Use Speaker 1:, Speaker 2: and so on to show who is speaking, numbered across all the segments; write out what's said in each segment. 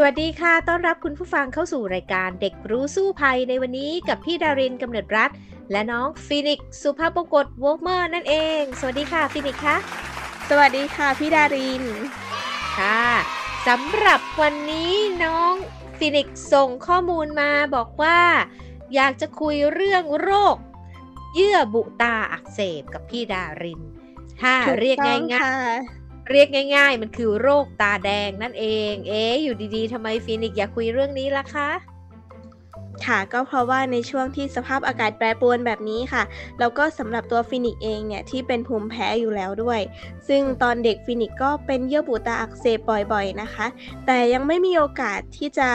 Speaker 1: สวัสดีค่ะ ต้อนรับคุณผู้ฟังเข้าสู่รายการเด็กรู้สู้ภัยในวันนี้กับพี่ดารินกำเนิดรัฐ และน้องฟินิกสุภาพบงกตวอลเมอร์นั่นเอง สวัสดีค่ะฟินิกคะ
Speaker 2: สวัสดีค่ะพี่ดาริน
Speaker 1: ค่ะสำหรับวันนี้น้องฟินิกส่งข้อมูลมาบอกว่า อยากจะคุยเรื่องโรค เยื่อบุตาอักเสบกับพี่ดาริน ถ้าเรียกง่ายๆ เรียกง่าย ๆ มันคือโรคตาแดงนั่นเอง เอ๊อยู่ดีๆทำไมฟินิกอยากคุยเรื่องนี้ล่ะคะ
Speaker 2: ค่ะก็เพราะว่าในช่วงที่สภาพอากาศแปรปรวนแบบนี้ค่ะ แล้วก็สำหรับตัวฟินิกเองเนี่ยที่เป็นภูมิแพ้อยู่แล้วด้วย ซึ่งตอนเด็กฟินิกก็เป็นเยื่อบุตาอักเสบบ่อยๆนะคะ แต่ยังไม่มีโอกาสที่จะ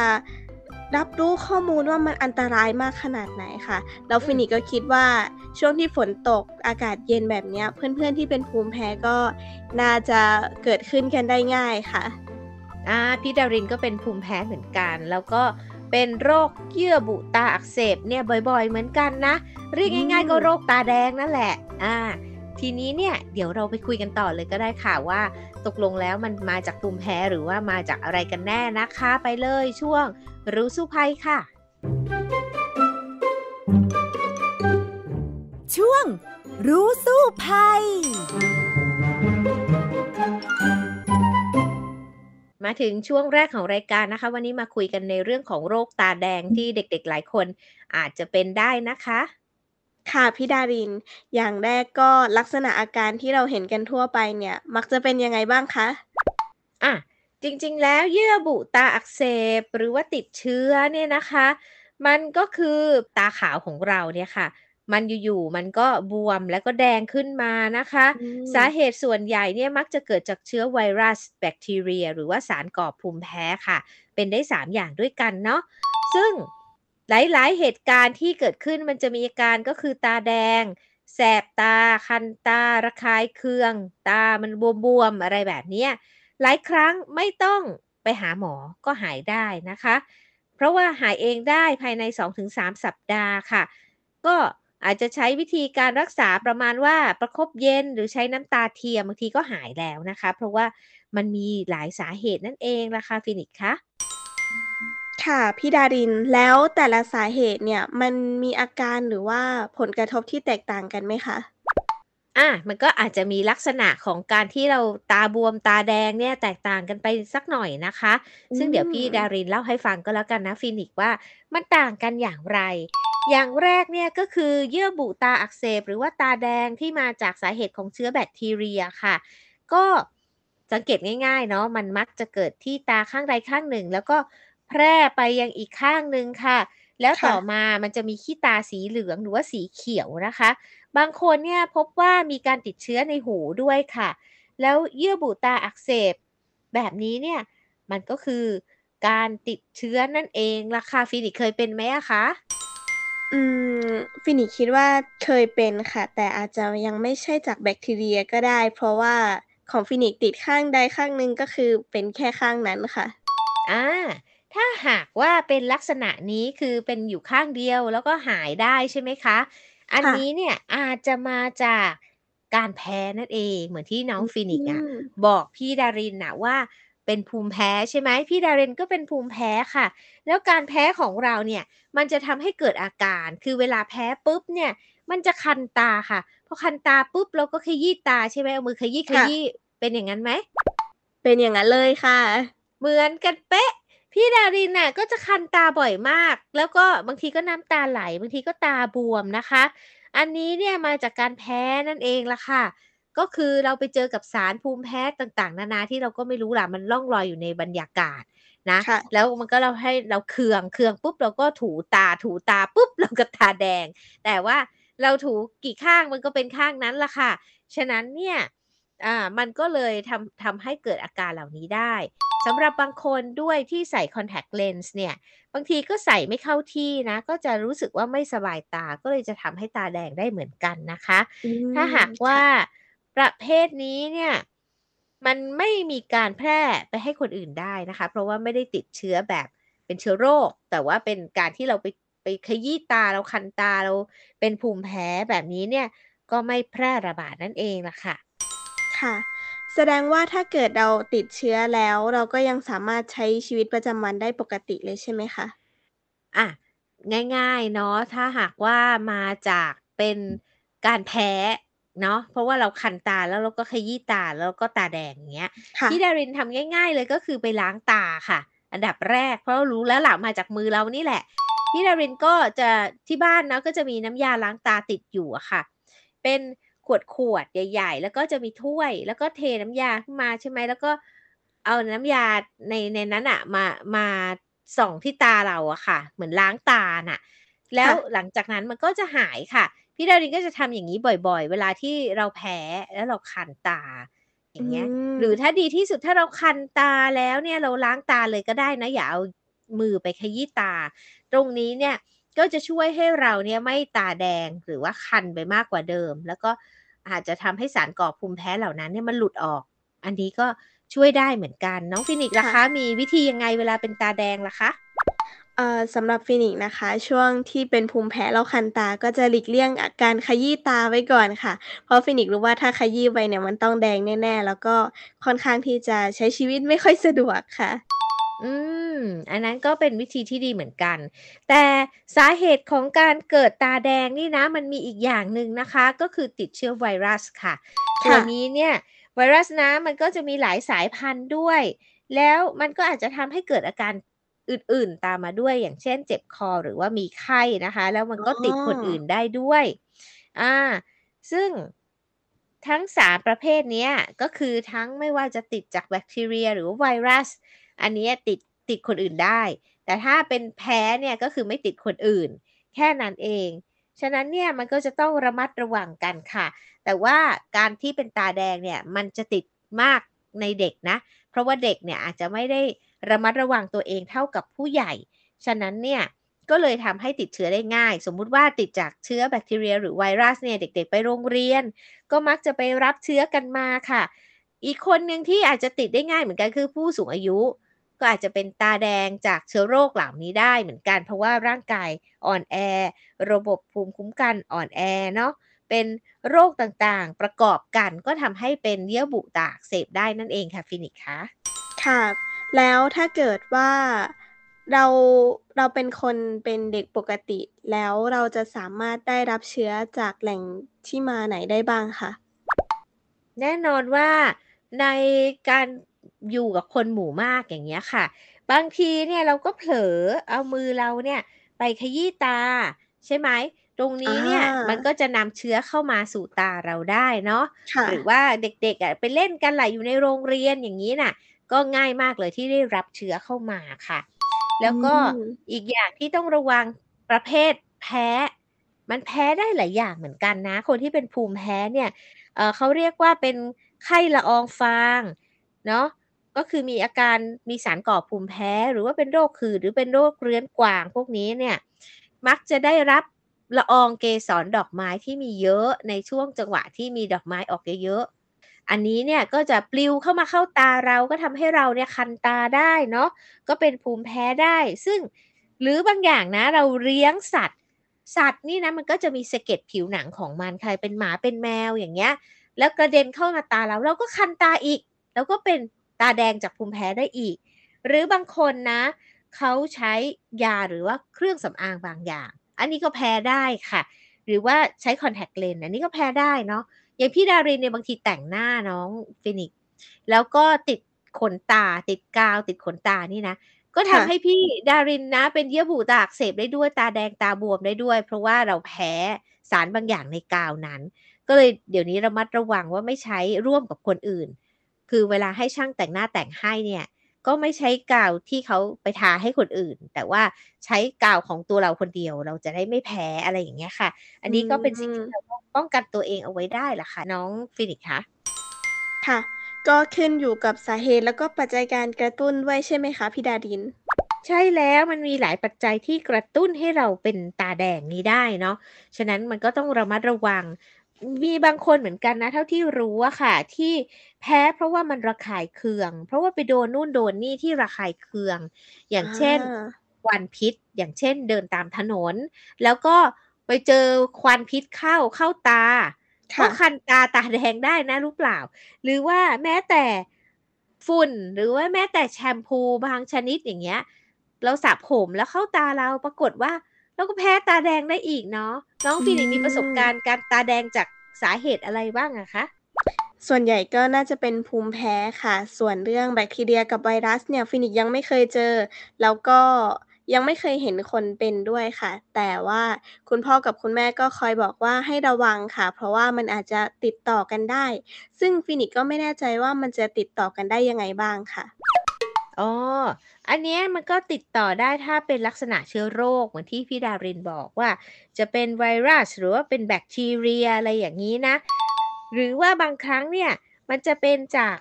Speaker 2: รับรู้ข้อมูลว่ามันอันตรายมากขนาดไหนค่ะ แล้วฟินิกก็คิดว่าช่วงที่ฝนตกอากาศเย็นแบบนี้เพื่อนๆที่เป็นภูมิแพ้ก็น่าจะเกิดขึ้นกันได้ง่ายค่ะ
Speaker 1: อ่าพี่ดารินก็เป็นภูมิแพ้เหมือนกัน แล้วก็เป็นโรคเยื่อบุตาอักเสบเนี่ยบ่อย ๆ เหมือนกันนะ เรียกง่าย ๆ ก็โรคตาแดงนั่นแหละอ่า ทีนี้เนี่ยเดี๋ยวเราไปคุยกันต่อเลยก็ได้ค่ะว่า ตกลงแล้วมันมาจากภูมิแพ้หรือว่ามาจากอะไรกันแน่นะคะ ไปเลยช่วงรู้สู้ภัยค่ะ
Speaker 3: ช่วงรู้สู้ภัย
Speaker 1: มาถึงช่วงแรกของรายการนะคะ วันนี้มาคุยกันในเรื่องของโรคตาแดงที่เด็กๆหลายคนอาจจะเป็นได้นะคะ
Speaker 2: ค่ะพี่ดาริน อย่างแรกก็ลักษณะอาการที่เราเห็นกันทั่วไปเนี่ย มักจะเป็นยังไงบ้างคะ
Speaker 1: อะ จริงๆ แล้วเยื่อบุตาอักเสบหรือว่าติดเชื้อเนี่ยนะคะ มันก็คือตาขาวของเราเนี่ยค่ะ มันอยู่ๆมันก็บวมแล้วก็แดงขึ้นมานะคะสาเหตุส่วนใหญ่เนี่ยมักจะเกิดจากเชื้อไวรัส แบคทีเรีย หรือว่าสารก่อภูมิแพ้ค่ะ เป็นได้ 3 อย่างด้วยกันเนาะซึ่ง หลาย ๆ เหตุการณ์ที่เกิดขึ้นมันจะมีอาการก็คือตาแดง แสบตา คันตา ระคายเคือง ตามันบวม ๆ อะไรแบบนี้ หลายครั้งไม่ต้องไปหาหมอก็หายได้นะคะ เพราะว่าหายเองได้ภายใน 2-3 สัปดาห์ค่ะ ก็อาจจะใช้วิธีการรักษาประมาณว่าประครบเย็นหรือใช้น้ำตาเทียมบางทีก็หายแล้วนะคะ เพราะว่ามันมีหลายสาเหตุนั่นเองละค่ะฟินิกคะ
Speaker 2: ค่ะ พี่ดาริน แล้วแต่ละสาเหตุเนี่ย มันมีอาการหรือว่าผลกระทบที่แตกต่างกันไหมคะ
Speaker 1: อะมันก็อาจจะมีลักษณะของการที่เราตาบวมตาแดงเนี่ยแตกต่างกันไปสักหน่อยนะคะ ซึ่งเดี๋ยวพี่ดารินเล่าให้ฟังก็แล้วกันนะฟินิกว่ามันต่างกันอย่างไร อย่างแรกเนี่ยก็คือเยื่อบุตาอักเสบหรือว่าตาแดงที่มาจากสาเหตุของเชื้อแบคทีเรียค่ะ ก็สังเกตง่ายๆเนาะมันมักจะเกิดที่ตาข้างใดข้างหนึ่ง แล้วก็แพร่ไปยังอีกข้างหนึ่งค่ะ แล้วต่อมามันจะมีขี้ตาสีเหลืองหรือว่าสีเขียวนะคะ บางคนเนี่ยพบว่ามีการติดเชื้อในหูด้วยค่ะ แล้วเยื่อบุตาอักเสบ แบบนี้เนี่ยมันก็คือการติดเชื้อนั่นเองล่ะค่ะฟินิกเคยเป็นไหมอะคะ
Speaker 2: อืมฟินิกคิดว่าเคยเป็นค่ะ แต่อาจจะยังไม่ใช่จากแบคทีเรียก็ได้ เพราะว่าของฟินิกติดข้างใดข้างหนึ่งก็คือเป็นแค่ข้างนั้นค่ะ
Speaker 1: อ่า ถ้าหากว่าเป็นลักษณะนี้คือเป็นอยู่ข้างเดียวแล้วก็หายได้ใช่ไหมคะ อันนี้เนี่ยอาจจะมาจากการแพ้นั่นเอง เหมือนที่น้องฟินิกอะบอกพี่ดารินนะว่าเป็นภูมิแพ้ใช่ไหม พี่ดารินก็เป็นภูมิแพ้ค่ะ แล้วการแพ้ของเราเนี่ยมันจะทำให้เกิดอาการ คือเวลาแพ้ปุ๊บเนี่ยมันจะคันตาค่ะ พอคันตาปุ๊บเราก็ขยี้ตาใช่ไหมเอามือขยี้ขยี้เป็นอย่างนั้นไหม
Speaker 2: เป็นอย่างนั้นเลยค่ะ
Speaker 1: เหมือนกันเป๊ะ พี่ดารินน่ะก็จะคันตาบ่อยมาก แล้วก็บางทีก็น้ำตาไหล บางทีก็ตาบวมนะคะ อันนี้เนี่ยมาจากการแพ้นั่นเองละค่ะ ก็คือเราไปเจอกับสารภูมิแพ้ต่างๆ นานาที่เราก็ไม่รู้ล่ะมันล่องลอยอยู่ในบรรยากาศนะะแล้วมันก็เราให้เราเคืองเคืองปุ๊บเราก็ถูตาถูตาปุ๊บเราก็ตาแดง แต่ว่าเราถูกี่ข้างมันก็เป็นข้างนั้นละค่ะ ฉะนั้นเนี่ย อ่ามันก็เลยทำทำให้เกิดอาการเหล่านี้ได้สำหรับบางคนด้วยที่ใส่คอนแทคเลนส์เนี่ย บางทีก็ใส่ไม่เข้าที่นะ ก็จะรู้สึกว่าไม่สบายตาก็เลยจะทำให้ตาแดงได้เหมือนกันนะคะ
Speaker 2: อื
Speaker 1: ถ้ามหากว่า
Speaker 2: ค่ะ
Speaker 1: ประเภทนี้เนี่ยมันไม่มีการแพร่ไปให้คนอื่นได้นะคะ เพราะว่าไม่ได้ติดเชื้อแบบเป็นเชื้อโรค แต่ว่าเป็นการที่เราไปไปขยี้ตาเราคันตาเราเป็นภูมิแพ้แบบนี้เนี่ยก็ไม่แพร่ระบาดนั่นเองล่ะค่ะ
Speaker 2: ค่ะ แสดงว่าถ้าเกิดเราติดเชื้อแล้ว เราก็ยังสามารถใช้ชีวิตประจำวันได้ปกติเลยใช่ไหมคะ?
Speaker 1: อะ ง่าย ๆ เนาะ ถ้าหากว่ามาจากเป็นการแพ้เนาะ เพราะว่าเราคันตา แล้วเราก็ขยี้ตา แล้วก็ตาแดง อย่างเงี้ย
Speaker 2: ค่ะ
Speaker 1: ที่ดารินทำง่าย ๆ เลย ก็คือไปล้างตาค่ะ อันดับแรก เพราะรู้แล้วล่ะ มาจากมือเรานี่แหละ พี่ดารินก็จะ ที่บ้านเนาะ ก็จะมีน้ำยาล้างตาติดอยู่อะค่ะ เป็น ขวดๆใหญ่ ๆ แล้วก็จะมีถ้วย แล้วก็เทน้ำยาขึ้นมาใช่ไหมแล้วก็เอาน้ำยาในในนั้นน่ะมามาส่องที่ตาเราอะค่ะ เหมือนล้างตาน่ะ แล้
Speaker 2: ค่
Speaker 1: วะหลังจากนั้นมันก็จะหายค่ะ พี่ดารินก็จะทำอย่างงี้บ่อย ๆ เวลาที่เราแพ้แล้วเราคันตาอ
Speaker 2: อื
Speaker 1: ย่างเงี้ย หรือ
Speaker 2: ม
Speaker 1: ถ้าดีที่สุดถ้าเราคันตาแล้วเนี่ยเราล้างตาเลยก็ได้นะ อย่าเอามือไปขยี้ตา ตรงนี้เนี่ย ก็จะช่วยให้เราเนี่ยไม่ตาแดงหรือว่าคันไปมากกว่าเดิม แล้วก็อาจจะทำให้สารก่อภูมิแพ้เหล่านั้นเนี่ยมันหลุดออก อันนี้ก็ช่วยได้เหมือนกัน น้องฟีนิกซ์ล่ะ
Speaker 2: ค่ะ
Speaker 1: คะ มีวิธียังไงเวลาเป็นตาแดงล่ะคะ?
Speaker 2: เอ่อสำหรับฟีนิกซ์นะคะ ช่วงที่เป็นภูมิแพ้แล้วคันตาก็จะหลีกเลี่ยงอะการขยี้ตาไว้ก่อนค่ะ เพราะฟีนิกซ์รู้ว่าถ้าขยี้ไปเนี่ยมันต้องแดงแน่ ๆ แล้วก็ค่อนข้างที่จะใช้ชีวิตไม่ค่อยสะดวกค่ะ
Speaker 1: อืม อันนั้นก็เป็นวิธีที่ดีเหมือนกัน แต่สาเหตุของการเกิดตาแดงนี่นะ มันมีอีกอย่างหนึ่งนะคะ ก็คือติดเชื้อไวรัสค่ะ
Speaker 2: ค
Speaker 1: ตั่วะนี้เนี่ยไวรัสนะมันก็จะมีหลายสายพันธุ์ด้วย แล้วมันก็อาจจะทำให้เกิดอาการอื่นๆตามมาด้วยอย่างเช่นเจ็บคอหรือว่ามีไข้นะคะ แล้วมัน
Speaker 2: อ๋
Speaker 1: ก็ติดคนอื่น
Speaker 2: อ
Speaker 1: ได้ด้วยอาซึ่งทั้ง3ประเภทเนี้ยก็คือทั้งไม่ว่าจะติดจากแบคทีเรีย หรือว่าไวรัส อันนี้ติดติดคนอื่นได้ แต่ถ้าเป็นแพ้เนี่ยก็คือไม่ติดคนอื่น แค่นั้นเอง ฉะนั้นเนี่ยมันก็จะต้องระมัดระวังกันค่ะ แต่ว่าการที่เป็นตาแดงเนี่ยมันจะติดมากในเด็กนะ เพราะว่าเด็กเนี่ยอาจจะไม่ได้ระมัดระวังตัวเองเท่ากับผู้ใหญ่ ฉะนั้นเนี่ยก็เลยทำให้ติดเชื้อได้ง่าย สมมุติว่าติดจากเชื้อแบคทีเรีย หรือไวรัสเนี่ยเด็กๆ ไปโรงเรียน ก็มักจะไปรับเชื้อกันมาค่ะ อีกคนหนึ่งที่อาจจะติดได้ง่ายเหมือนกันคือผู้สูงอายุ ก็อาจจะเป็นตาแดงจากเชื้อโรคเหล่านี้ได้เหมือนกัน เพราะว่าร่างกายอ่อนแอ ระบบภูมิคุ้มกันอ่อนแอเนาะเป็นโรคต่างๆ ประกอบกันก็ทำให้เป็นเยื่อบุตาอักเสบได้นั่นเองค่ะฟีนิกซ์คะ
Speaker 2: ค่ะ แล้วถ้าเกิดว่าเราเราเป็นคนเป็นเด็กปกติ แล้วเราจะสามารถได้รับเชื้อจากแหล่งที่มาไหนได้บ้างคะ?
Speaker 1: แน่นอนว่าในการ อยู่กับคนหมู่มากอย่างเงี้ยค่ะ บางทีเนี่ยเราก็เผลอเอามือเราเนี่ยไปขยี้ตา ใช่ไหมตรงน
Speaker 2: อี้
Speaker 1: เนี่ยมันาก็จะนำเชื้อเข้ามาสู่ตาเราได้เนาะ
Speaker 2: ค่
Speaker 1: หรือะว่าเด็กๆอะไปเล่นกันแหละอยู่ในโรงเรียนอย่างงี้น่ะ ก็ง่ายมากเลยที่ได้รับเชื้อเข้ามาค่ะ แล
Speaker 2: อื้
Speaker 1: วก็
Speaker 2: ม
Speaker 1: อีกอย่างที่ต้องระวังประเภทแพ้ มันแพ้ได้หลายอย่างเหมือนกันนะ คนที่เป็นภูมิแพ้เนี่ยเอ่อเขาเรียกว่าเป็นไข้ละอองฟางเนาะ ก็คือมีอาการมีสารก่อภูมิแพ้ หรือว่าเป็นโรคหืดหรือเป็นโรคเรื้อนกวางพวกนี้เนี่ยมักจะได้รับละอองเกสรดอกไม้ที่มีเยอะในช่วงจังหวะที่มีดอกไม้ออกเยอะๆอันนี้เนี่ยก็จะปลิวเข้ามาเข้าตาเราก็ทำให้เราเนี่ยคันตาได้เนาะก็เป็นภูมิแพ้ได้ ซึ่งหรือบางอย่างนะเราเลี้ยงสัตว์ สัตว์นี่นะมันก็จะมีสะเก็ดผิวหนังของมันใครเป็นหมาเป็นแมวอย่างเงี้ย แล้วกระเด็นเข้ามาตาเราเราก็คันตาอีก แล้วก็เป็น ตาแดงจากภูมิแพ้ได้อีก หรือบางคนนะ เขาใช้ยาหรือว่าเครื่องสำอางบางอย่าง อันนี้ก็แพ้ได้ค่ะ หรือว่าใช้คอนแทคเลนส์อันนี้ก็แพ้ได้เนาะอย่างพี่ดารินเนี่ยบางทีแต่งหน้าน้องฟีนิกซ์แล้วก็ติดขนตา ติดกาว ติดขนตานี่นะก็ท
Speaker 2: ค่ะำ
Speaker 1: ให้พี่ดารินนะ เป็นเยื่อบุตาอักเสบได้ด้วยตาแดงตาบวมได้ด้วย เพราะว่าเราแพ้สารบางอย่างในกาวนั้น ก็เลยเดี๋ยวนี้ระมัดระวังว่าไม่ใช้ร่วมกับคนอื่น คือเวลาให้ช่างแต่งหน้าแต่งให้เนี่ยก็ไม่ใช้กาวที่เขาไปทาให้คนอื่น แต่ว่าใช้กาวของตัวเราคนเดียว เราจะได้ไม่แพ้อะไรอย่างเงี้ยค่ะ อั
Speaker 2: อื
Speaker 1: นนี้ก็เป็นสิ่งที่
Speaker 2: ม
Speaker 1: เราต้องป้องกันตัวเองเอาไว้ได้ล่ะค่ะ น้องฟีนิกซ์คะ
Speaker 2: ค่ะ ก็ขึ้นอยู่กับสาเหตุแล้วก็ปัจจัยการกระตุ้นด้วยใช่ไหมคะพี่ดาริน
Speaker 1: ใช่แล้วมันมีหลายปัจจัยที่กระตุ้นให้เราเป็นตาแดงนี้ได้เนาะฉะนั้นมันก็ต้องระมัดระวัง มีบางคนเหมือนกันนะ เท่าที่รู้อะค่ะ ที่แพ้เพราะว่ามันระคายเคือง เพราะว่าไปโดนนู่นโดนนี่ที่ระคายเคือง อย่างเช่น
Speaker 2: อ่า
Speaker 1: ควันพิษ อย่างเช่นเดินตามถนน แล้วก็ไปเจอควันพิษเข้าเข้าตาก็
Speaker 2: ค่ะ
Speaker 1: คันตาตาแดงได้นะรู้เปล่า หรือว่าแม้แต่ฝุ่นหรือว่าแม้แต่แชมพูบางชนิดอย่างเงี้ย เราสระผมแล้วเข้าตาเราปรากฏว่า เราก็แพ้ตาแดงได้อีกเนาะน้อง
Speaker 2: อื
Speaker 1: ฟินิกมีประสบ
Speaker 2: ม
Speaker 1: การณ์การตาแดงจากสาเหตุอะไรบ้างอะคะ
Speaker 2: ส่วนใหญ่ก็น่าจะเป็นภูมิแพ้ค่ะ ส่วนเรื่องแบคทีเรียกับไวรัสเนี่ยฟินิกยังไม่เคยเจอ แล้วก็ยังไม่เคยเห็นคนเป็นด้วยค่ะ แต่ว่าคุณพ่อกับคุณแม่ก็คอยบอกว่าให้ระวังค่ะ เพราะว่ามันอาจจะติดต่อกันได้ ซึ่งฟินิกก็ไม่แน่ใจว่ามันจะติดต่อกันได้ยังไงบ้างค่ะ
Speaker 1: อ๋อ อันเนี้ยมันก็ติดต่อได้ถ้าเป็นลักษณะเชื้อโรคเหมือนที่พี่ดารินบอกว่า จะเป็นไวรัสหรือว่าเป็นแบคทีเรียอะไรอย่างนี้นะ หรือว่าบางครั้งเนี่ยมันจะเป็นจาก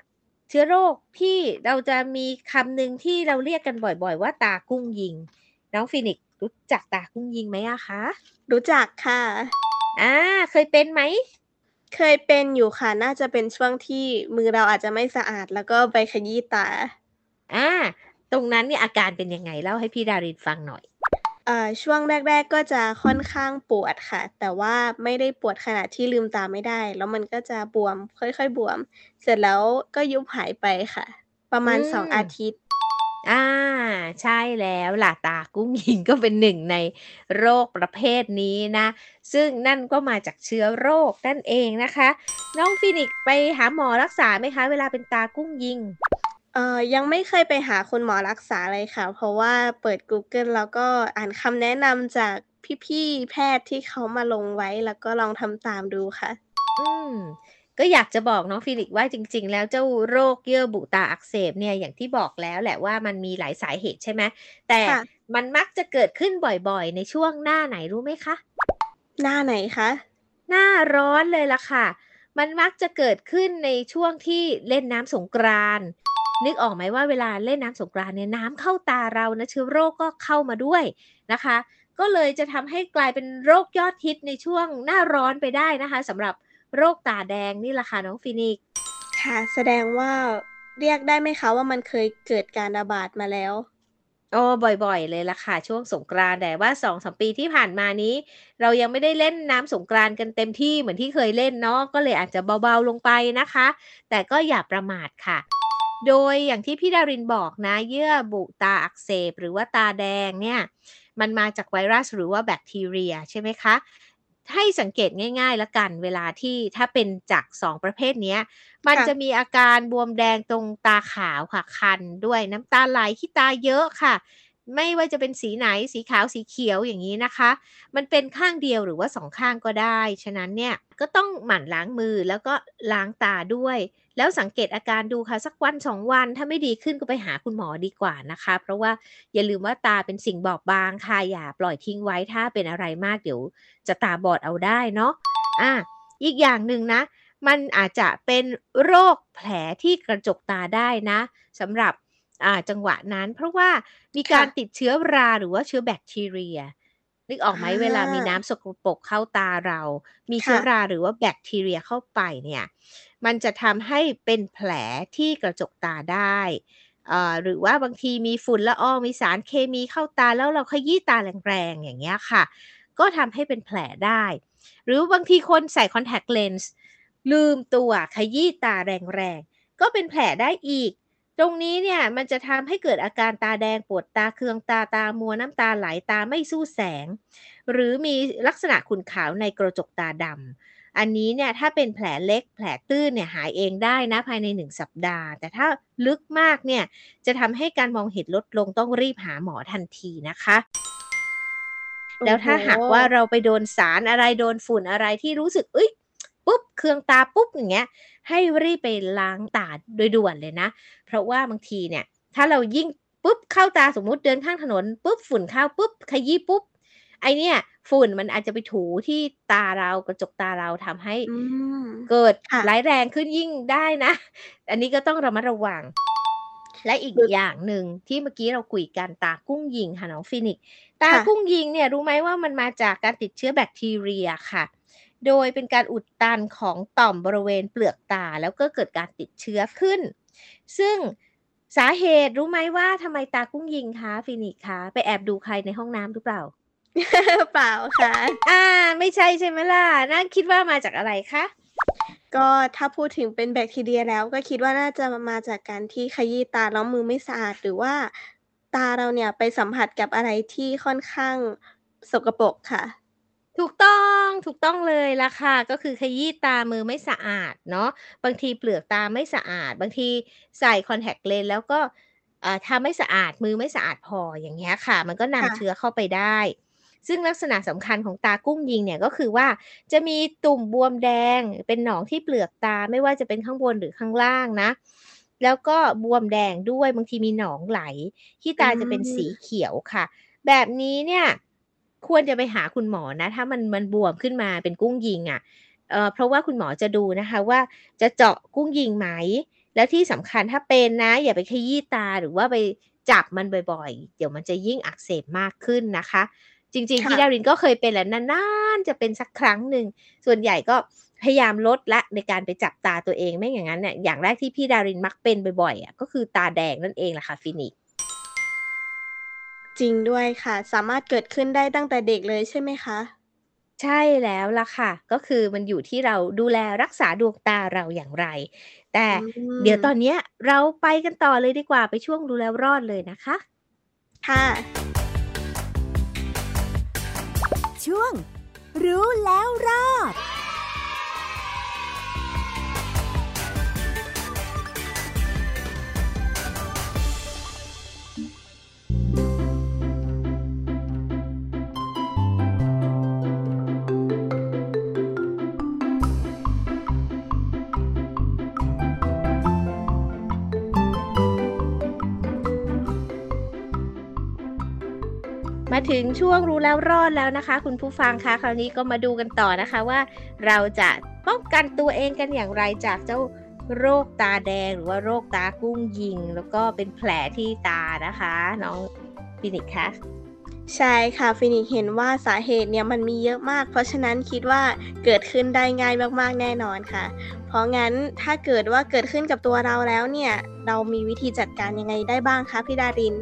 Speaker 1: เชื้อโรคที่เราจะมีคำหนึ่งที่เราเรียกกันบ่อยๆ ว่าตากุ้งยิง น้องฟินิกซ์รู้จักตากุ้งยิงไหมอะคะ
Speaker 2: รู้จักค่ะ
Speaker 1: อ่า เคยเป็นไหม
Speaker 2: เคยเป็นอยู่ค่ะ น่าจะเป็นช่วงที่มือเราอาจจะไม่สะอาด แล้วก็ไปขยี้ตา
Speaker 1: อ่า ตรงนั้นเนี่ยอาการเป็นยังไงเล่าให้พี่ดารินฟังหน่อย
Speaker 2: เอ่อช่วงแรก ๆ ก็จะค่อนข้างปวดค่ะ แต่ว่าไม่ได้ปวดขนาดที่ลืมตาไม่ได้ แล้วมันก็จะบวมค่อยๆบวม เสร็จแล้วก็ยุบหายไปค่ะ ประมาณ
Speaker 1: อื
Speaker 2: สอง
Speaker 1: ม
Speaker 2: อาทิตย์
Speaker 1: อ่า ใช่แล้วล่ะตากุ้งยิงก็เป็นหนึ่งในโรคประเภทนี้นะ ซึ่งนั่นก็มาจากเชื้อโรคนั่นเองนะคะ น้องฟินิกซ์ไปหาหมอรักษาไหมคะ เวลาเป็นตากุ้งยิง
Speaker 2: เอ่อ ยังไม่เคยไปหาคุณหมอรักษาเลยค่ะ เพราะว่าเปิด Google แล้วก็อ่านคำแนะนำจากพี่ ๆ แพทย์ที่เขามาลงไว้ แล้วก็ลองทำตามดูค่ะ
Speaker 1: อืม ก็อยากจะบอกน้องฟินิกซ์ว่าจริง ๆ แล้วเจ้าโรคเยื่อบุตาอักเสบเนี่ย อย่างที่บอกแล้วแหละว่ามันมีหลายสาเหตุใช่ไหม แต่
Speaker 2: ค่ะ
Speaker 1: มันมักจะเกิดขึ้นบ่อยๆ ในช่วงหน้าไหนรู้ไหมคะ
Speaker 2: หน้าไหนคะ
Speaker 1: หน้าร้อนเลยล่ะค่ะ มันมักจะเกิดขึ้นในช่วงที่เล่นน้ำสงกรานต์ นึกออกไหมว่าเวลาเล่นน้ำสงกรานต์เนี่ยน้ำเข้าตาเรานะเชื้อโรคก็เข้ามาด้วยนะคะ ก็เลยจะทำให้กลายเป็นโรคยอดฮิตในช่วงหน้าร้อนไปได้นะคะสำหรับโรคตาแดงนี่แหละค่ะน้องฟินิกซ์
Speaker 2: ค่ะ แสดงว่าเรียกได้ไหมคะว่ามันเคยเกิดการระบาดมาแล้ว
Speaker 1: โอ้บ่อย ๆ เลยล่ะค่ะ ช่วงสงกรานต์แต่ว่า2อสปีที่ผ่านมานี้ เรายังไม่ได้เล่นน้ำสงกรานต์กันเต็มที่เหมือนที่เคยเล่นเนาะก็เลยอาจจะเบาๆลงไปนะคะ แต่ก็อย่าประมาทค่ะ โดยอย่างที่พี่ดารินบอกนะ เยื่อบุตาอักเสบหรือว่าตาแดงเนี่ย มันมาจากไวรัสหรือว่าแบคทีเรียใช่ไหมคะ ให้สังเกตง่ายๆละกัน เวลาที่ถ้าเป็นจากสองประเภทเนี้ยมัน
Speaker 2: ค่ะ
Speaker 1: จะมีอาการบวมแดงตรงตาขาวค่ะคันด้วยน้ำตาไหลขี้ตาเยอะค่ะ ไม่ว่าจะเป็นสีไหนสีขาวสีเขียวอย่างนี้นะคะ มันเป็นข้างเดียวหรือว่าสองข้างก็ได้ ฉะนั้นเนี่ยก็ต้องหมั่นล้างมือแล้วก็ล้างตาด้วย แล้วสังเกตอาการดูค่ะสักวันสองวัน ถ้าไม่ดีขึ้นก็ไปหาคุณหมอดีกว่านะคะ เพราะว่าอย่าลืมว่าตาเป็นสิ่งบอบบางค่ะอย่าปล่อยทิ้งไว้ถ้าเป็นอะไรมากเดี๋ยว จะตาบอดเอาได้เนาะอะอีกอย่างหนึ่งนะ มันอาจจะเป็นโรคแผลที่กระจกตาได้นะสำหรับ จังหวะนั้น เพราะว่ามีการ
Speaker 2: ค่ะ
Speaker 1: ติดเชื้อราหรือว่าเชื้อแบคทีเรีย นึกออกไหม
Speaker 2: อ่า
Speaker 1: เวลามีน้ำสกปรกเข้าตาเรา มีเชื้อ
Speaker 2: ค่ะ
Speaker 1: ราหรือว่าแบคทีเรียเข้าไปเนี่ย มันจะทำให้เป็นแผลที่กระจกตาได้อ่าหรือว่าบางทีมีฝุ่นละอองมีสารเคมีเข้าตาแล้วเราขยี้ตาแรงๆอย่างเงี้ยค่ะ ก็ทำให้เป็นแผลได้ หรือบางทีคนใส่คอนแทคเลนส์ลืมตัวขยี้ตาแรงๆ ก็เป็นแผลได้อีก ตรงนี้เนี่ยมันจะทำให้เกิดอาการตาแดงปวดตาเคืองตาตามัวน้ำตาไหลตาไม่สู้แสง หรือมีลักษณะขุ่นขาวในกระจกตาดำอันนี้เนี่ยถ้าเป็นแผลเล็กแผลตื้นเนี่ยหายเองได้นะภายในหนึ่งสัปดาห์ แต่ถ้าลึกมากเนี่ยจะทำให้การมองเห็นลดลงต้องรีบหาหมอทันทีนะคะแล้วถ้าหากว่าเราไปโดนสารอะไรโดนฝุ่นอะไรที่รู้สึกเอ้ย ปุ๊บ เคืองตาปุ๊บอย่างเงี้ย ให้รีบไปล้างตาโดยด่วนเลยนะ เพราะว่าบางทีเนี่ย ถ้าเรายิ่งปุ๊บเข้าตาสมมุติเดินข้างถนนปุ๊บฝุ่นเข้าปุ๊บขยี้ปุ๊บไอเนี่ยฝุ่นมันอาจจะไปถูที่ตาเรากระจกตาเราทำให้
Speaker 2: อืม
Speaker 1: เกิด
Speaker 2: ค่ะ
Speaker 1: ร้ายแรงขึ้นยิ่งได้นะ อันนี้ก็ต้องระมัดระวัง และอีก
Speaker 2: คือ
Speaker 1: อย่างหนึ่งที่เมื่อกี้เราคุยกันตากุ้งยิงค่ะน้องฟินิกซ์ตา
Speaker 2: ค่ะ
Speaker 1: กุ้งยิงเนี่ยรู้ไหมว่ามันมาจากการติดเชื้อแบคทีเรียค่ะ โดยเป็นการอุดตันของต่อมบริเวณเปลือกตา แล้วก็เกิดการติดเชื้อขึ้น ซึ่งสาเหตุรู้ไหมว่าทำไมตากุ้งยิงคะฟินิกซ์คะไปแอบดูใครในห้องน้ำหรือเปล่า
Speaker 2: เปล่าค่ะ
Speaker 1: อ่า ไม่ใช่ใช่ไหมล่ะน่าคิดว่ามาจากอะไรคะ
Speaker 2: ก็ถ้าพูดถึงเป็นแบคทีเรียแล้วก็คิดว่าน่าจะมาจากการที่ขยี้ตาแล้วมือไม่สะอาดหรือว่าตาเราเนี่ยไปสัมผัสกับอะไรที่ค่อนข้างสกปรกค่ะ
Speaker 1: ถูกต้อง ถูกต้องเลยล่ะค่ะ ก็คือขยี้ตามือไม่สะอาดเนาะ บางทีเปลือกตาไม่สะอาด บางทีใส่คอนแทคเลนส์แล้วก็เอ่อทำไม่สะอาดมือไม่สะอาดพออย่างเงี้ยค่ะ มันก็นำ
Speaker 2: ค่ะ
Speaker 1: เชื้อเข้าไปได้ ซึ่งลักษณะสำคัญของตากุ้งยิงเนี่ยก็คือว่าจะมีตุ่มบวมแดงเป็นหนองที่เปลือกตาไม่ว่าจะเป็นข้างบนหรือข้างล่างนะ แล้วก็บวมแดงด้วยบางทีมีหนองไหล ที่ตาจะเป็น
Speaker 2: อืม
Speaker 1: สีเขียวค่ะ แบบนี้เนี่ย ควรจะไปหาคุณหมอนะ ถ้ามันมันบวมขึ้นมาเป็นกุ้งยิงอะ่ะเอ่อเพราะว่าคุณหมอจะดูนะคะว่าจะเจาะกุ้งยิงไหม แล้วที่สำคัญถ้าเป็นนะ อย่าไปขยี้ตาหรือว่าไปจับมันบ่อยๆ เดี๋ยวมันจะยิ่งอักเสบมากขึ้นนะคะ จริงๆ
Speaker 2: ค่ะ
Speaker 1: พี่ดารินก็เคยเป็นแหละนานๆ จะเป็นสักครั้งหนึ่ง ส่วนใหญ่ก็พยายามลดละในการไปจับตาตัวเองไม่อย่างนั้นเนี่ยอย่างแรกที่พี่ดารินมักเป็นบ่อยๆอะก็คือตาแดงนั่นเองแหละค่ะฟินิกซ์
Speaker 2: จริงด้วยค่ะ สามารถเกิดขึ้นได้ตั้งแต่เด็กเลยใช่ไหมคะ
Speaker 1: ใช่แล้วล่ะค่ะ ก็คือมันอยู่ที่เราดูแลรักษาดวงตาเราอย่างไร แต่
Speaker 2: อืม
Speaker 1: เดี๋ยวตอนเนี้ยเราไปกันต่อเลยดีกว่า ไปช่วงดูแลรอดเลยนะคะ
Speaker 2: ค่ะ
Speaker 3: ช่วง รู้แล้วรอด
Speaker 1: มาถึงช่วงรู้แล้วรอดแล้วนะคะ คุณผู้ฟังคะคราวนี้ก็มาดูกันต่อนะคะว่า เราจะป้องกันตัวเองกันอย่างไรจากเจ้าโรคตาแดงหรือว่าโรคตากุ้งยิง แล้วก็เป็นแผลที่ตานะคะ น้องฟินิกคะ
Speaker 2: ใช่ค่ะฟินิกเห็นว่าสาเหตุเนี่ยมันมีเยอะมาก เพราะฉะนั้นคิดว่าเกิดขึ้นได้ง่ายมากๆแน่นอนค่ะ เพราะงั้นถ้าเกิดว่าเกิดขึ้นกับตัวเราแล้วเนี่ย เรามีวิธีจัดการยังไงได้บ้างคะพี่ดาริน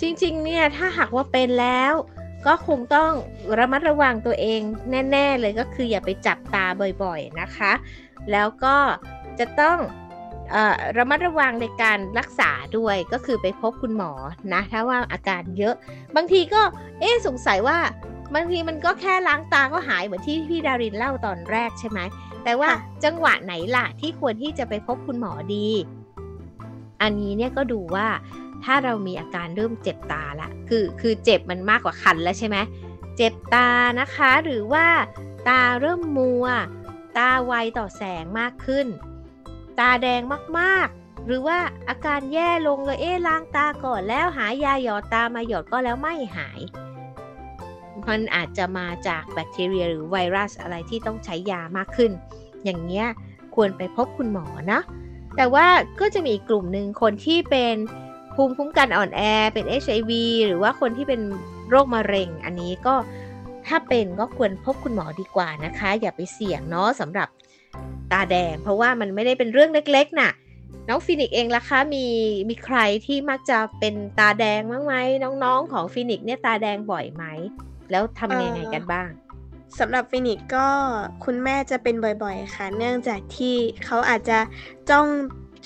Speaker 1: จริงๆ เนี่ยถ้าหากว่าเป็นแล้ว ก็คงต้องระมัดระวังตัวเองแน่ ๆ เลยก็คืออย่าไปจับตาบ่อยๆนะคะ แล้วก็จะต้องเอ่อระมัดระวังในการรักษาด้วยก็คือไปพบคุณหมอนะถ้าว่าอาการเยอะ บางทีก็เอ๊ะสงสัยว่าบางทีมันก็แค่ล้างตาก็หายเหมือนที่พี่ดารินเล่าตอนแรกใช่ไหมแต่ว่า
Speaker 2: ค่ะ
Speaker 1: จังหวะไหนล่ะที่ควรที่จะไปพบคุณหมอดี อันนี้เนี่ยก็ดูว่าถ้าเรามีอาการเริ่มเจ็บตาละ คือคือเจ็บมันมากกว่าคันแล้วใช่ไหมเจ็บตานะคะ หรือว่าตาเริ่มมัว ตาไวต่อแสงมากขึ้น ตาแดงมากๆ หรือว่าอาการแย่ลงเลยเอ๊ล้างตาก่อนแล้วหายาหยอดตามาหยอดก็แล้วไม่หาย มันอาจจะมาจากแบคทีเรียหรือไวรัสอะไรที่ต้องใช้ยามากขึ้น อย่างเงี้ยควรไปพบคุณหมอนะ แต่ว่าก็จะมีอีกกลุ่มหนึ่งคนที่เป็นภูมิคุ้มกันอ่อนแอเป็น HIV หรือว่าคนที่เป็นโรคมะเร็ง อันนี้ก็ถ้าเป็นก็ควรพบคุณหมอดีกว่านะคะ อย่าไปเสี่ยงเนาะสำหรับตาแดง เพราะว่ามันไม่ได้เป็นเรื่องเล็กๆน่ะน้องฟินิกซ์เองล่ะคะมีมีใครที่มักจะเป็นตาแดงบ้างไหมน้องๆของฟินิกซ์เนี่ยตาแดงบ่อยไหมแล้วทำยังไงกันบ้าง
Speaker 2: สำหรับฟินิกซ์ก็คุณแม่จะเป็นบ่อยๆ ค่ะ เนื่องจากที่เขาอาจจะจ้อง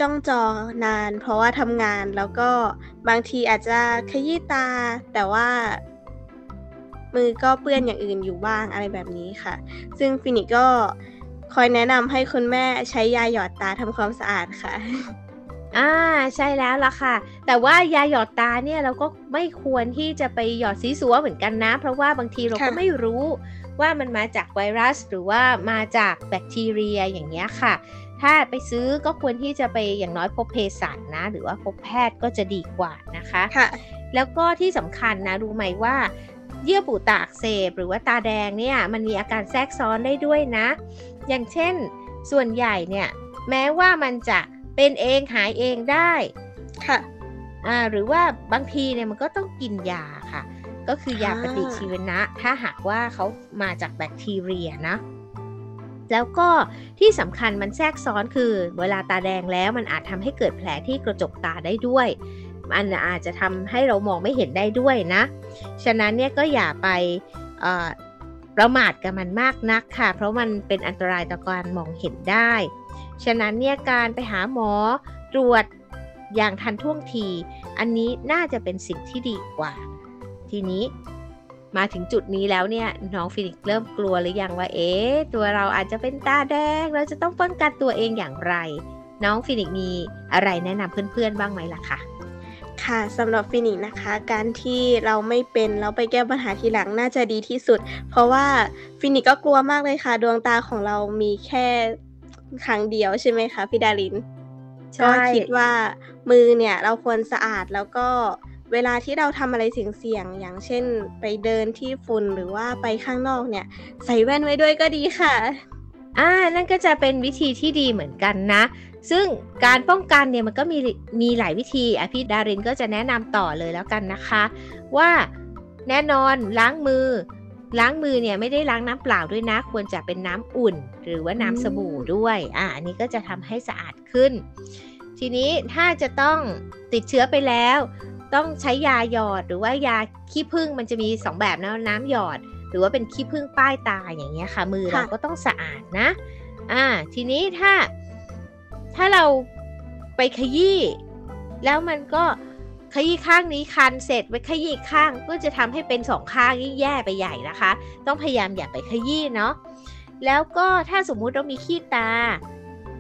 Speaker 2: จ้องจอนาน เพราะว่าทำงานแล้วก็บางทีอาจจะขยี้ตา แต่ว่า มือก็เปื้อนอย่างอื่นอยู่บ้างอะไรแบบนี้ค่ะ ซึ่งฟินิกซ์ก็คอยแนะนำให้คุณแม่ใช้ยาหยอดตาทำความสะอาดค่ะ
Speaker 1: อ่าใช่แล้วล่ะค่ะ แต่ว่ายาหยอดตาเนี่ยเราก็ไม่ควรที่จะไปหยอดสีสัวเหมือนกันนะ เพราะว่าบางทีเราก็
Speaker 2: ค่ะ
Speaker 1: ไม่รู้ ว่ามันมาจากไวรัส หรือว่ามาจากแบคทีเรียอย่างเงี้ยค่ะ ถ้าไปซื้อก็ควรที่จะไปอย่างน้อยพบเภสัชนะ หรือว่าพบแพทย์ก็จะดีกว่านะคะ
Speaker 2: ค่ะ
Speaker 1: แล้วก็ที่สำคัญนะรู้ไหมว่า เยื่อบุตาอักเสบหรือว่าตาแดงเนี่ยมันมีอาการแทรกซ้อนได้ด้วยนะ อย่างเช่น ส่วนใหญ่เนี่ยแม้ว่ามันจะเป็นเองหายเองได้
Speaker 2: ค่ะ
Speaker 1: อ่าหรือว่าบางทีเนี่ยมันก็ต้องกินยาค่ะ ก็คือยา
Speaker 2: อ่า
Speaker 1: ปฏิชีวนะ ถ้าหากว่าเขามาจากแบคทีเรียนะ แล้วก็ที่สำคัญมันแทรกซ้อนคือ เวลาตาแดงแล้วมันอาจทำให้เกิดแผลที่กระจกตาได้ด้วยมันอาจจะทำให้เรามองไม่เห็นได้ด้วยนะ ฉะนั้นเนี่ยก็อย่าไปเอ่อประมาทกับมันมากนักค่ะ เพราะมันเป็นอันตรายต่อการมองเห็นได้ ฉะนั้นเนี่ยการไปหาหมอตรวจอย่างทันท่วงที อันนี้น่าจะเป็นสิ่งที่ดีกว่า ทีนี้ มาถึงจุดนี้แล้วเนี่ย น้องฟินิกซ์เริ่มกลัวหรือยังว่าเอ๊ะตัวเราอาจจะเป็นตาแดง เราจะต้องป้องกันตัวเองอย่างไร น้องฟินิกซ์มีอะไรแนะนำเพื่อนๆบ้างไหมล่ะคะ
Speaker 2: ค่ะสำหรับฟินิกส์นะคะ การที่เราไม่เป็นแล้วไปแก้ปัญหาทีหลังน่าจะดีที่สุด เพราะว่าฟินิกส์ก็กลัวมากเลยค่ะ ดวงตาของเรามีแค่ครั้งเดียวใช่ไหมคะพี่ดาริน
Speaker 1: ใช่
Speaker 2: ก็คิดว่ามือเนี่ยเราควรสะอาดแล้วก็ เวลาที่เราทำอะไรเสี่ยงๆอย่างเช่น ไปเดินที่ฝุ่นหรือว่าไปข้างนอกเนี่ย ใส่แว่นไว้ด้วยก็ดีค่ะ
Speaker 1: อ่านั่นก็จะเป็นวิธีที่ดีเหมือนกันนะ ซึ่งการป้องกันเนี่ยมันก็มีมีหลายวิธีอะพี่ดารินก็จะแนะนำต่อเลยแล้วกันนะคะ ว่าแน่นอนล้างมือ ล้างมือเนี่ยไม่ได้ล้างน้ำเปล่าด้วยนะ ควรจะเป็นน้ำอุ่น หรือว่าน้ำสบู่ด้วยอ่าอันนี้ก็จะทำให้สะอาดขึ้น ทีนี้ถ้าจะต้องติดเชื้อไปแล้ว ต้องใช้ยาหยอดหรือว่ายาขี้ผึ้งมันจะมี 2 แบบนะน้ำหยอด หรือว่าเป็นขี้ผึ้งป้ายตาอย่างเงี้ยค่ะ มือ
Speaker 2: ค่ะ
Speaker 1: เราก็ต้องสะอาดนะ อ่า ทีนี้ถ้าถ้าเราไปขยี้แล้วมันก็ขยี้ข้างนี้คันเสร็จไปขยี้อีกข้างก็จะทำให้เป็นสองข้างยิ่งแย่ไปใหญ่นะคะ ต้องพยายามอย่าไปขยี้เนาะแล้วก็ถ้าสมมุติเรามีขี้ตา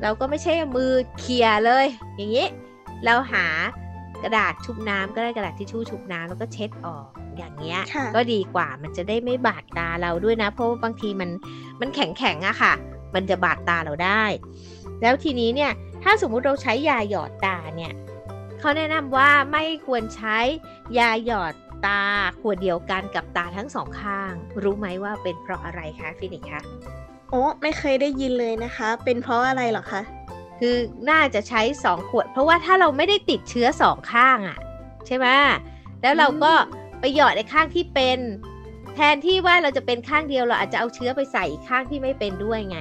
Speaker 1: เราก็ไม่ใช่เอามือเคลียร์เลย อย่างนี้ เราหา กระดาษชุบน้ำก็ได้กระดาษทิชชู่ชุบน้ำแล้วก็เช็ดออกอย่างเงี้ย
Speaker 2: ค่ะ
Speaker 1: ก็ดีกว่ามันจะได้ไม่บาดตาเราด้วยนะ เพราะว่าบางทีมันมันแข็งแข็งๆอะค่ะ มันจะบาดตาเราได้ แล้วทีนี้เนี่ยถ้าสมมุติเราใช้ยาหยอดตาเนี่ยเขาแนะนำว่าไม่ควรใช้ยาหยอดตาขวดเดียวกันกับตาทั้งสองข้าง รู้ไหมว่าเป็นเพราะอะไรคะฟินิกคะ
Speaker 2: โอ้ไม่เคยได้ยินเลยนะคะ เป็นเพราะอะไรเหรอคะ
Speaker 1: คือน่าจะใช้ 2 ขวด เพราะว่าถ้าเราไม่ได้ติดเชื้อสองข้างอะใช่ไหมแล้วเราก็ไปหยอดในข้างที่เป็น แทนที่ว่าเราจะเป็นข้างเดียวเราอาจจะเอาเชื้อไปใส่อีกข้างที่ไม่เป็นด้วยไง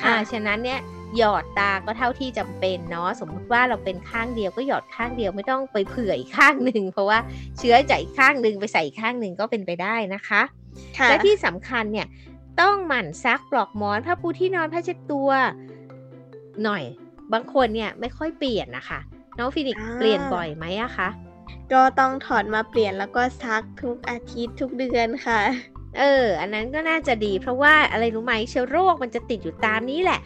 Speaker 2: ค่ะ
Speaker 1: อ่าฉะนั้นเนี่ยหยอดตาก็เท่าที่จำเป็นเนาะสมมุติว่าเราเป็นข้างเดียวก็หยอดข้างเดียวไม่ต้องไปเผื่ออีกข้างหนึ่งเพราะว่าเชื้อจากอีกข้างหนึ่งไปใส่อีกข้างหนึ่งก็เป็นไปได้นะคะ
Speaker 2: ค่ะ
Speaker 1: และที่สำคัญเนี่ยต้องหมั่นซักปลอกหมอนผ้าปูที่นอนผ้าเช็ดตัว หน่อย บางคนเนี่ยไม่ค่อยเปลี่ยนนะคะ น้องฟินิกซ์
Speaker 2: อ่า
Speaker 1: เปลี่ยนบ่อยไหมอะคะ
Speaker 2: ก็ต้องถอดมาเปลี่ยนแล้วก็ซักทุกอาทิตย์ทุกเดือนค่ะ
Speaker 1: เออ อันนั้นก็น่าจะดี เพราะว่าอะไรรู้ไหมเชื้อโรคมันจะติดอยู่ตามนี้แหละ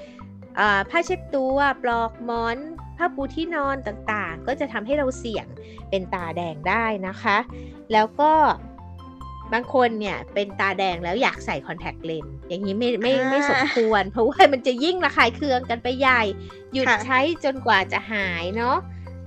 Speaker 1: เอ่อผ้าเช็ดตัวปลอกหมอนผ้าปูที่นอนต่างๆ ก็จะทำให้เราเสี่ยงเป็นตาแดงได้นะคะ แล้วก็ บางคนเนี่ยเป็นตาแดงแล้วอยากใส่คอนแทคเลนส์อย่างนี้ไม่ไม่ไม่
Speaker 2: อ่า
Speaker 1: สมควร เพราะว่ามันจะยิ่งระคายเคืองกันไปใหญ่ หยุด
Speaker 2: ค่ะ
Speaker 1: ใช้จนกว่าจะหายเนาะ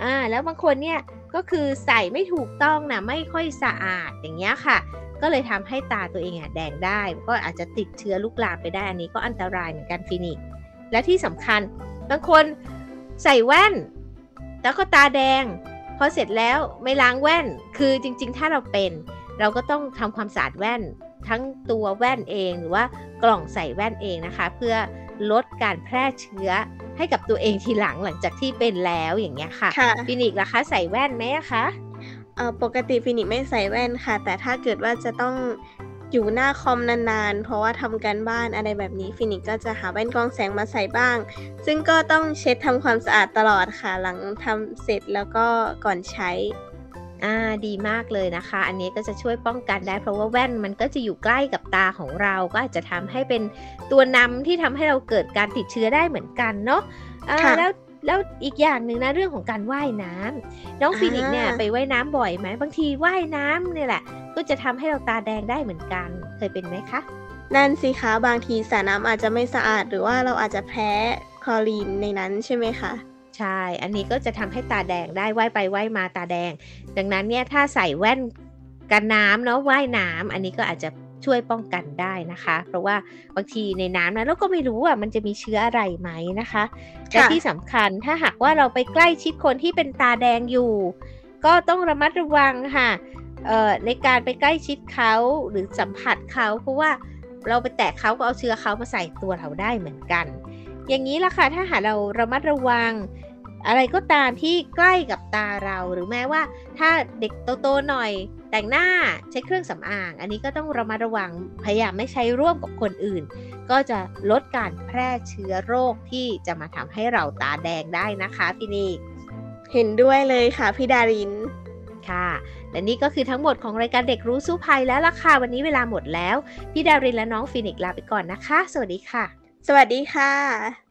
Speaker 1: อ่าแล้วบางคนเนี่ยก็คือใส่ไม่ถูกต้องนะไม่ค่อยสะอาดอย่างเงี้ยค่ะ ก็เลยทำให้ตาตัวเองอะแดงได้ ก็อาจจะติดเชื้อลุกลามไปได้อันนี้ก็อันตรายเหมือนกันฟินิกซ์และที่สำคัญบางคนใส่แว่น แล้วก็ตาแดง พอเสร็จแล้วไม่ล้างแว่นคือจริง ๆ ถ้าเราเป็น เราก็ต้องทำความสะอาดแว่นทั้งตัวแว่นเองหรือว่ากล่องใส่แว่นเองนะคะ เพื่อลดการแพร่เชื้อให้กับตัวเองทีหลังหลังจากที่เป็นแล้วอย่างเงี้ยค่ะ
Speaker 2: ค่ะ
Speaker 1: ฟินิกซ์ล่ะคะใส่แว่นไหมอะคะ
Speaker 2: เอ่อปกติฟินิกไม่ใส่แว่นค่ะ แต่ถ้าเกิดว่าจะต้องอยู่หน้าคอมนานๆ เพราะว่าทำการบ้านอะไรแบบนี้ฟินิกก็จะหาแว่นกรองแสงมาใส่บ้าง ซึ่งก็ต้องเช็ดทำความสะอาดตลอดค่ะ หลังทำเสร็จแล้วก็ก่อนใช้
Speaker 1: อ่าดีมากเลยนะคะ อันนี้ก็จะช่วยป้องกันได้ เพราะว่าแว่นมันก็จะอยู่ใกล้กับตาของเรา ก็อาจจะทำให้เป็นตัวนำที่ทำให้เราเกิดการติดเชื้อได้เหมือนกันเนาะอ่า
Speaker 2: ค่ะ
Speaker 1: แล้วแล้วอีกอย่างหนึ่งนะเรื่องของการว่ายน้ำน้องฟินิกซ์เนี่ย
Speaker 2: อ่า
Speaker 1: ไปว่ายน้ำบ่อยไหมบางทีว่ายน้ำเนี่ยแหละ ก็จะทำให้เราตาแดงได้เหมือนกันเคยเป็นไหมคะ
Speaker 2: นั่นสิคะบางทีสระน้ำอาจจะไม่สะอาด หรือว่าเราอาจจะแพ้คลอรีนในนั้นใช่ไหมคะ
Speaker 1: ใช่ อันนี้ก็จะทำให้ตาแดงได้ว่ายไปว่ายมาตาแดง ดังนั้นเนี่ยถ้าใส่แว่นกันน้ำเนาะว่ายน้ำอันนี้ก็อาจจะช่วยป้องกันได้นะคะ เพราะว่าบางทีในน้ำนั้นเราก็ไม่รู้ว่ามันจะมีเชื้ออะไรไหมนะคะและ
Speaker 2: ค่ะ
Speaker 1: ที่สำคัญถ้าหากว่าเราไปใกล้ชิดคนที่เป็นตาแดงอยู่ ก็ต้องระมัดระวังค่ะเอ่อในการไปใกล้ชิดเขาหรือสัมผัสเขาเพราะว่าเราไปแตะเขาก็เอาเชื้อเขามาใส่ตัวเราได้เหมือนกัน อย่างนี้ละค่ะถ้าหากเราระมัดระวัง อะไรก็ตามที่ใกล้กับตาเราหรือแม้ว่าถ้าเด็กโตๆหน่อยแต่งหน้าใช้เครื่องสำอาง อันนี้ก็ต้องระมัดระวังพยายามไม่ใช้ร่วมกับคนอื่น ก็จะลดการแพร่เชื้อโรคที่จะมาทำให้เราตาแดงได้นะคะพี่นิก
Speaker 2: เห็นด้วยเลยค่ะพี่ดาริน
Speaker 1: ค่ะ และนี่ก็คือทั้งหมดของรายการเด็กรู้สู้ภัยแล้วล่ะค่ะวันนี้เวลาหมดแล้ว พี่ดารินและน้องฟินิกซ์ลาไปก่อนนะคะ สวัสดีค่ะ
Speaker 2: สวัสดีค่ะ